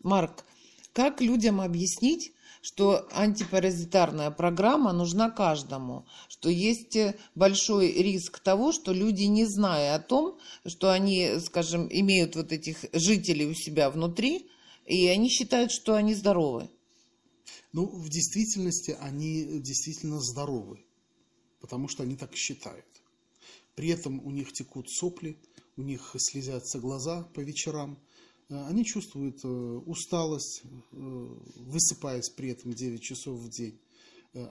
Марк, как людям объяснить, что антипаразитарная программа нужна каждому, что есть э, большой риск того, что люди, не зная о том, что они, скажем, имеют вот этих жителей у себя внутри, и они считают, что они здоровы. Ну, в действительности они действительно здоровы, потому что они так считают. При этом у них текут сопли, у них слезятся глаза по вечерам, они чувствуют э, усталость, э, высыпаясь при этом 9 часов в день.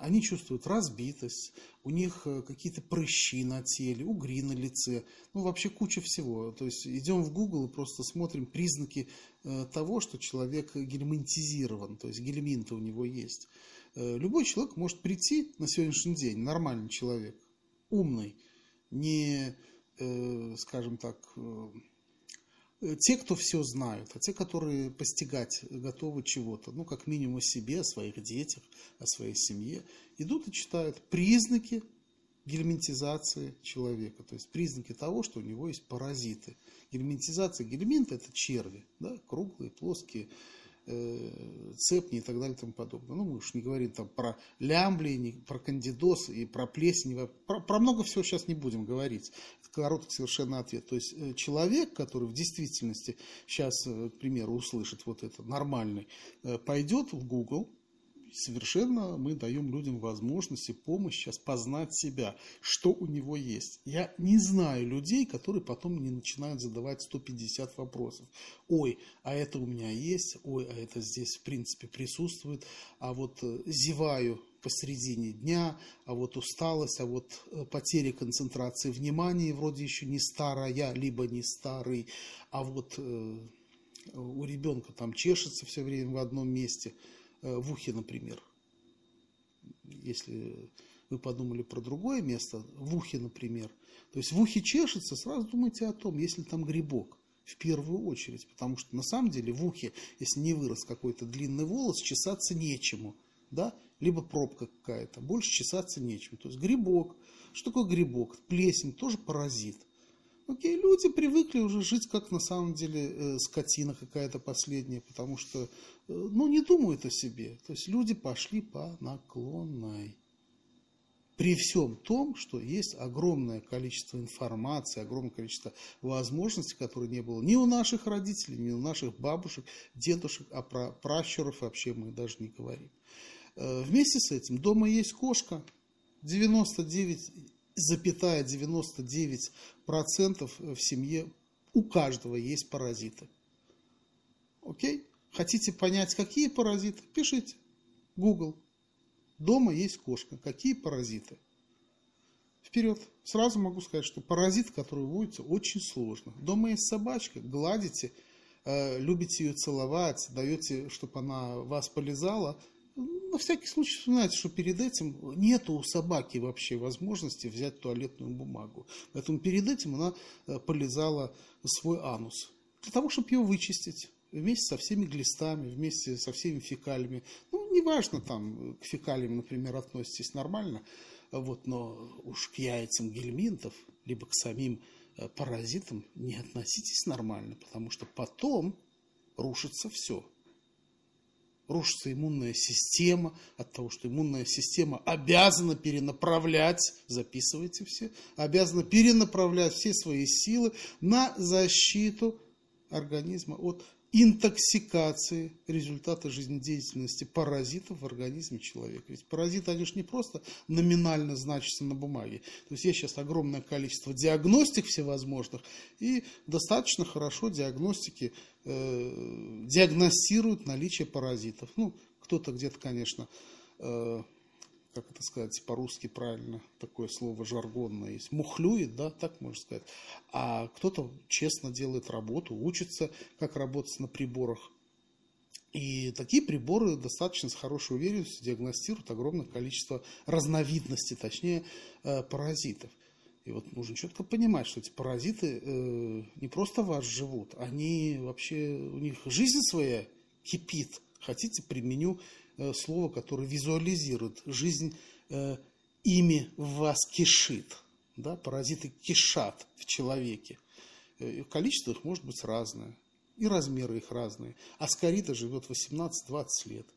Они чувствуют разбитость, у них какие-то прыщи на теле, угри на лице, ну вообще куча всего. То есть идем в Google и просто смотрим признаки того, что человек гельминтизирован, то есть гельминты у него есть. Любой человек может прийти на сегодняшний день, нормальный человек, умный, не Э, скажем так, э, те, кто все знают, а те, которые постигать готовы чего-то, ну, как минимум о себе, о своих детях, о своей семье, идут и читают признаки гельминтизации человека, то есть признаки того, что у него есть паразиты. Гельминтизация, гельминт – это черви, да, круглые, плоские, Э, цепни и так далее и тому подобное. Ну, мы уж не говорим там про лямбли, про кандидоз и про плесень. Про, про много всего сейчас не будем говорить. Это короткий совершенно ответ. То есть э, человек, который в действительности сейчас, э, к примеру, услышит вот это нормальный, пойдет в Google, совершенно мы даем людям возможность и помощь сейчас познать себя, что у него есть. Я не знаю людей, которые потом не начинают задавать 150 вопросов. Ой, а это у меня есть, ой, а это здесь в принципе присутствует, а вот э, зеваю посередине дня, а вот усталость, а вот э, потеря концентрации внимания, вроде еще не старая, либо не старый, а вот э, у ребенка там чешется все время в одном месте – в ухе, например. Если вы подумали про другое место, в ухе, например. То есть в ухе чешется, сразу думайте о том, если там грибок в первую очередь. Потому что на самом деле в ухе, если не вырос какой-то длинный волос, чесаться нечему. Да? Либо пробка какая-то, больше чесаться нечему. То есть грибок. Что такое грибок? Плесень, тоже паразит. Окей, люди привыкли уже жить как на самом деле э, скотина какая-то последняя, потому что, э, ну, не думают о себе. То есть люди пошли по наклонной. При всем том, что есть огромное количество информации, огромное количество возможностей, которые не было ни у наших родителей, ни у наших бабушек, дедушек, а про пращуров вообще мы даже не говорим. Э, вместе с этим дома есть кошка, 99 запятая 99% в семье у каждого есть паразиты. Окей? Хотите понять, какие паразиты? Пишите. Google. Дома есть кошка. Какие паразиты? Вперед. Сразу могу сказать, что паразит, который вводится, очень сложно. Дома есть собачка, гладите, э, любите ее целовать, даете, чтобы она вас полезала – на всякий случай вспоминайте, что перед этим нет у собаки вообще возможности взять туалетную бумагу. Поэтому перед этим она э, полезала свой анус. Для того, чтобы ее вычистить вместе со всеми глистами, вместе со всеми фекалиями. Ну, неважно, там, к фекалиям, например, относитесь нормально, вот, но уж к яйцам гельминтов, либо к самим э, паразитам не относитесь нормально, потому что потом рушится все рушится иммунная система от того, что иммунная система обязана перенаправлять, записывайте все, обязана перенаправлять все свои силы на защиту организма от интоксикации результата жизнедеятельности паразитов в организме человека. Ведь паразиты, они же не просто номинально значатся на бумаге. То есть есть сейчас огромное количество диагностик всевозможных, и достаточно хорошо диагностики э, диагностируют наличие паразитов. Ну, кто-то где-то, конечно, э, как это сказать по-русски правильно, такое слово жаргонное есть, мухлюет, да, так можно сказать. А кто-то честно делает работу, учится, как работать на приборах. И такие приборы достаточно с хорошей уверенностью диагностируют огромное количество разновидностей, точнее, э, паразитов. И вот нужно четко понимать, что эти паразиты э, не просто вас живут, они вообще, у них жизнь своя кипит. Хотите, применю Э, слово, которое визуализирует жизнь э, ими в вас кишит. Да? Паразиты кишат в человеке. Э, количество их может быть разное. И размеры их разные. Аскарида живет 18-20 лет,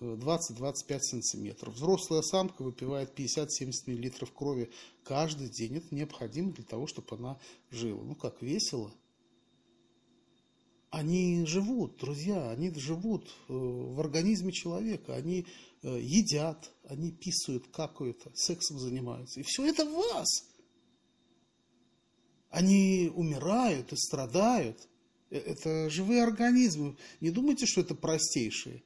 20-25 сантиметров. Взрослая самка выпивает 50-70 миллилитров крови каждый день. Это необходимо для того, чтобы она жила. Ну как, весело? Они живут, друзья, они живут э, в организме человека. Они э, едят, они писают, какают, сексом занимаются. И все это в вас. Они умирают и страдают. Э, это живые организмы. Не думайте, что это простейшие.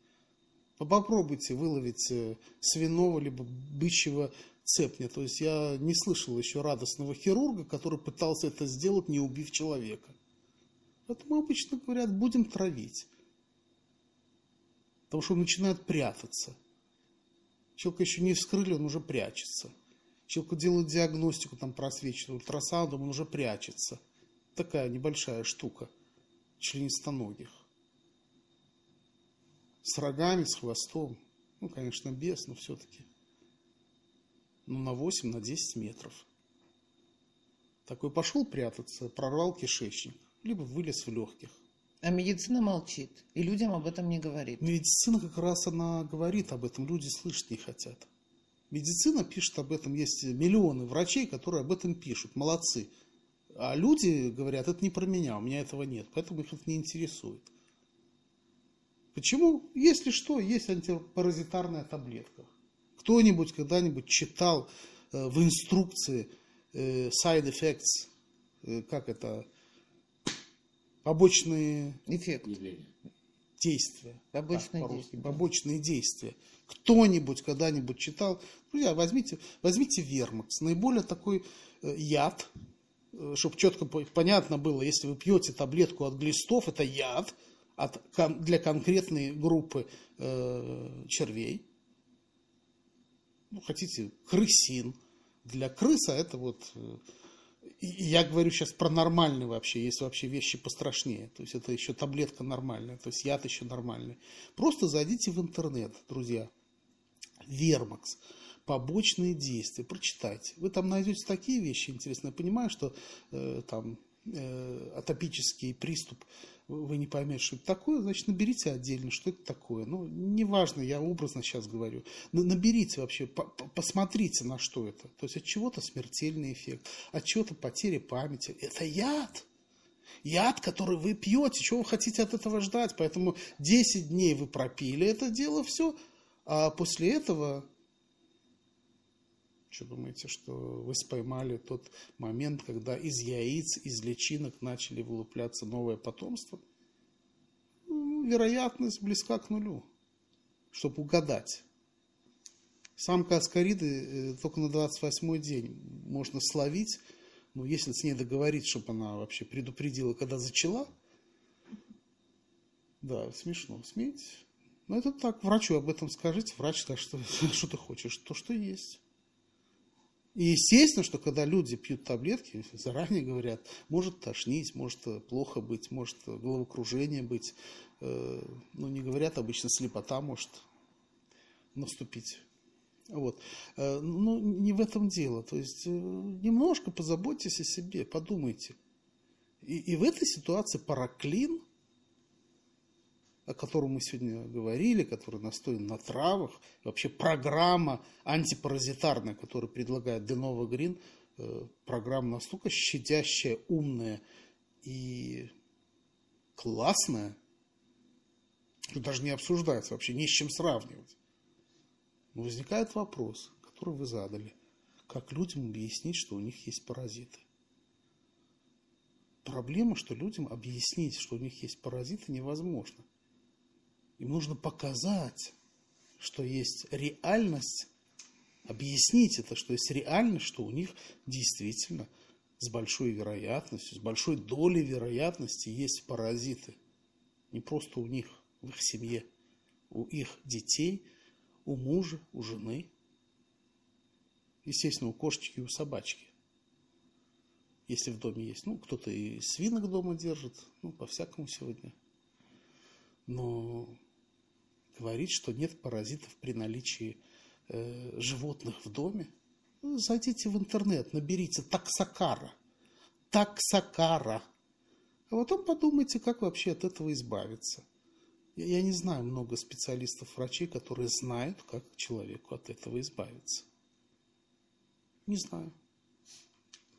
Попробуйте выловить э, свиного либо бычьего цепня. То есть я не слышал еще радостного хирурга, который пытался это сделать, не убив человека. Поэтому обычно говорят, будем травить. Потому что он начинает прятаться. Человека еще не вскрыли, он уже прячется. Человеку делают диагностику, там просвечивают ультрасаундом, он уже прячется. Такая небольшая штука – членистоногих. С рогами, с хвостом. Ну, конечно, без, но все-таки. Ну, на 8, на 10 метров. Такой пошел прятаться, прорвал кишечник, либо вылез в легких. А медицина молчит, и людям об этом не говорит. Медицина как раз она говорит об этом, люди слышать не хотят. Медицина пишет об этом, есть миллионы врачей, которые об этом пишут, молодцы. А люди говорят, это не про меня, у меня этого нет, поэтому их это не интересует. Почему? Если что, есть антипаразитарная таблетка. Кто-нибудь когда-нибудь читал э, в инструкции э, side effects, э, как это, побочные эффекты, действия. Побочные так, действия. Побочные действия. Кто-нибудь когда-нибудь читал? Друзья, возьмите, возьмите вермакс. Наиболее такой э, яд, чтобы четко понятно было, если вы пьете таблетку от глистов, это яд от, для конкретной группы э, червей. Ну, хотите, крысин. Для крыса это вот... Э, я говорю сейчас про нормальный вообще, есть вообще вещи пострашнее. То есть это еще таблетка нормальная, то есть яд еще нормальный. Просто зайдите в интернет, друзья. Вермакс побочные действия. Прочитайте. Вы там найдете такие вещи интересные. Я понимаю, что э, там э, атопический приступ вы не поймете, что это такое, значит, наберите отдельно, что это такое. Ну, неважно, я образно сейчас говорю. Наберите вообще, по посмотрите, на что это. То есть от чего-то смертельный эффект, от чего-то потеря памяти. Это яд. Яд, который вы пьете, чего вы хотите от этого ждать? Поэтому 10 дней вы пропили это дело, все, а после этого что думаете, что вы споймали тот момент, когда из яиц, из личинок начали вылупляться новое потомство? Ну, вероятность близка к нулю, чтобы угадать. Самка аскариды э, только на 28 день можно словить, но если с ней договориться, чтобы она вообще предупредила, когда зачала, да, смешно, смеете? Но это так, врачу об этом скажите, врач скажет, что, что ты хочешь, то, что есть. И естественно, что когда люди пьют таблетки, заранее говорят, может тошнить, может плохо быть, может головокружение быть. Э, ну, не говорят обычно, слепота может наступить. Вот. Э, но не в этом дело. То есть э, немножко позаботьтесь о себе, подумайте. И, и в этой ситуации параклин – о котором мы сегодня говорили, который настоен на травах, вообще программа антипаразитарная, которую предлагает Денова Грин, э, программа настолько щадящая, умная и классная, что даже не обсуждается вообще, ни с чем сравнивать. Но возникает вопрос, который вы задали. Как людям объяснить, что у них есть паразиты? Проблема, что людям объяснить, что у них есть паразиты, невозможно. Им нужно показать, что есть реальность, объяснить это, что есть реальность, что у них действительно с большой вероятностью, с большой долей вероятности есть паразиты. Не просто у них, в их семье, у их детей, у мужа, у жены. Естественно, у кошечки и у собачки. Если в доме есть. Ну, кто-то и свинок дома держит. Ну, по-всякому сегодня. Но говорит, что нет паразитов при наличии э, животных в доме, ну, зайдите в интернет, наберите таксакара. Таксакара. А потом подумайте, как вообще от этого избавиться. Я, я не знаю много специалистов, врачей, которые знают, как человеку от этого избавиться. Не знаю.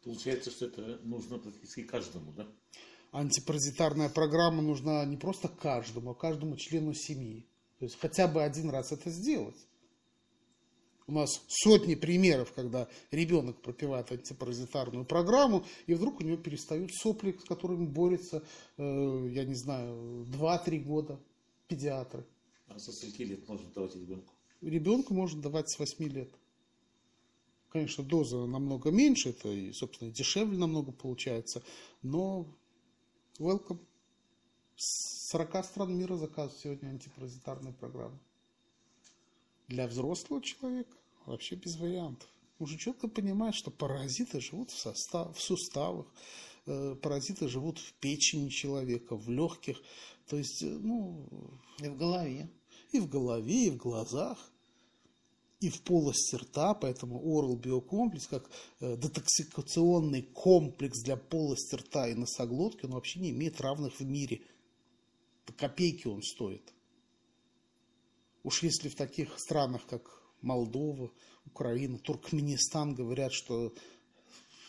Получается, что это нужно практически каждому, да? Антипаразитарная программа нужна не просто каждому, а каждому члену семьи. То есть хотя бы один раз это сделать. У нас сотни примеров, когда ребенок пропивает антипаразитарную программу, и вдруг у него перестают сопли, с которыми борются, э, я не знаю, 2-3 года педиатры. А со скольки лет можно давать ребенку? Ребенку можно давать с 8 лет. Конечно, доза намного меньше, это и, собственно, дешевле намного получается, но welcome. С 40 стран мира заказывают сегодня антипаразитарные программы. Для взрослого человека вообще без вариантов. Нужно четко понимать, что паразиты живут в, состав, в суставах, э, паразиты живут в печени человека, в легких, то есть, э, ну... И в голове. И в голове, и в глазах, и в полости рта, поэтому Oral биокомплекс, как э, детоксикационный комплекс для полости рта и носоглотки, он вообще не имеет равных в мире. По копейке он стоит. Уж если в таких странах, как Молдова, Украина, Туркменистан говорят, что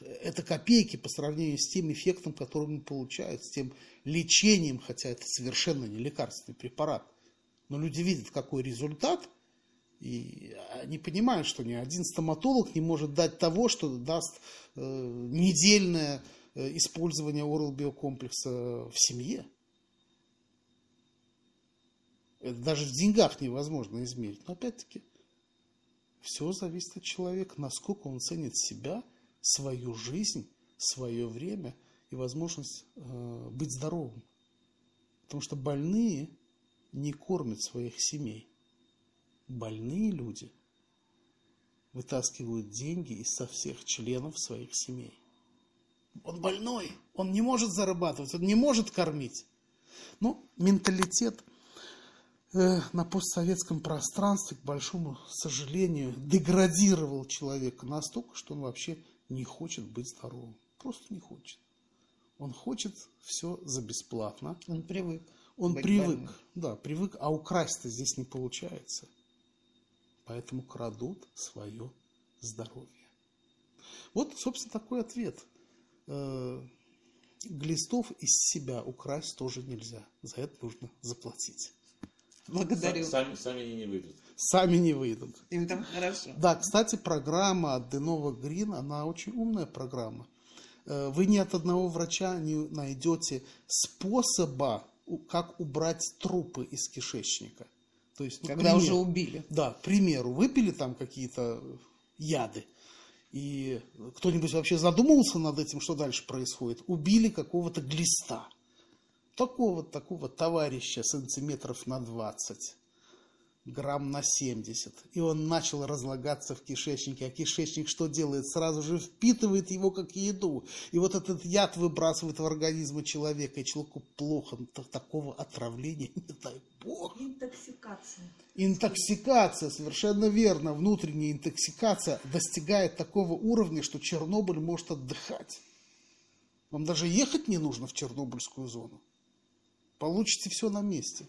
это копейки по сравнению с тем эффектом, который он получает, с тем лечением, хотя это совершенно не лекарственный препарат. Но люди видят, какой результат, и они понимают, что ни один стоматолог не может дать того, что даст э, недельное э, использование орал биокомплекса в семье. Это даже в деньгах невозможно измерить. Но опять-таки, все зависит от человека, насколько он ценит себя, свою жизнь, свое время и возможность э, быть здоровым. Потому что больные не кормят своих семей. Больные люди вытаскивают деньги из со всех членов своих семей. Он больной, он не может зарабатывать, он не может кормить. Но менталитет – Э, на постсоветском пространстве, к большому сожалению, деградировал человека настолько, что он вообще не хочет быть здоровым. Просто не хочет. Он хочет все за бесплатно. Он привык. Он привык, больным. да, привык, а украсть-то здесь не получается. Поэтому крадут свое здоровье. Вот, собственно, такой ответ. Э, глистов из себя украсть тоже нельзя. За это нужно заплатить. Благодарю. Сами, сами они не выйдут. Сами не выйдут. Им там хорошо. Да, кстати, программа от Denova Green, она очень умная программа. Э, вы ни от одного врача не найдете способа, как убрать трупы из кишечника. То есть, ну, Когда пример, уже убили. Да, к примеру, выпили там какие-то яды, и кто-нибудь вообще задумывался над этим, что дальше происходит? Убили какого-то глиста такого такого товарища сантиметров на 20, грамм на 70. И он начал разлагаться в кишечнике. А кишечник что делает? Сразу же впитывает его как еду. И вот этот яд выбрасывает в организм человека. И человеку плохо. Такого отравления, не дай бог. Интоксикация. Интоксикация, совершенно верно. Внутренняя интоксикация достигает такого уровня, что Чернобыль может отдыхать. Вам даже ехать не нужно в Чернобыльскую зону получите все на месте.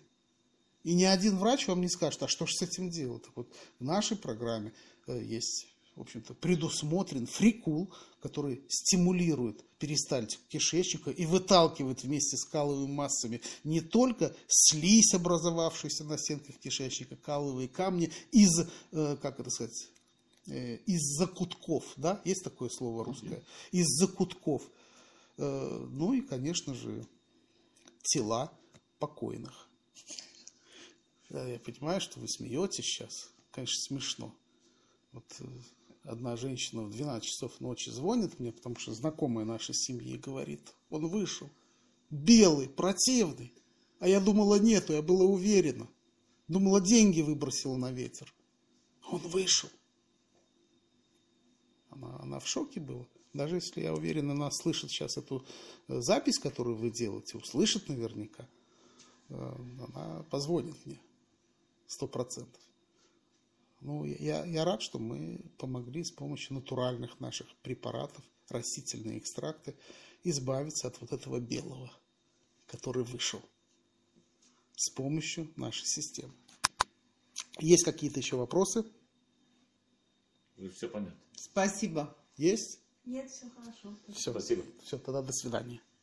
И ни один врач вам не скажет, а что же с этим делать? Так вот, в нашей программе э, есть, в общем-то, предусмотрен фрикул, который стимулирует перистальтику кишечника и выталкивает вместе с каловыми массами не только слизь, образовавшуюся на стенках кишечника, каловые камни из, э, как это сказать, э, из закутков, да, есть такое слово русское, из закутков. Ну и, конечно же, тела покойных. Я понимаю, что вы смеетесь сейчас. Конечно, смешно. Вот э, одна женщина в 12 часов ночи звонит мне, потому что знакомая нашей семьи говорит, он вышел. Белый, противный. А я думала, нету, я была уверена. Думала, деньги выбросила на ветер. Он вышел. Она, она в шоке была. Даже если, я уверен, она слышит сейчас эту э, запись, которую вы делаете, услышит наверняка, э, она позвонит мне. Сто процентов. Ну, я, я рад, что мы помогли с помощью натуральных наших препаратов, растительные экстракты, избавиться от вот этого белого. который вышел с помощью нашей системы. Есть какие-то еще вопросы? Все понятно. Спасибо. Есть? Нет, все хорошо. Все. Спасибо. Все, тогда до свидания.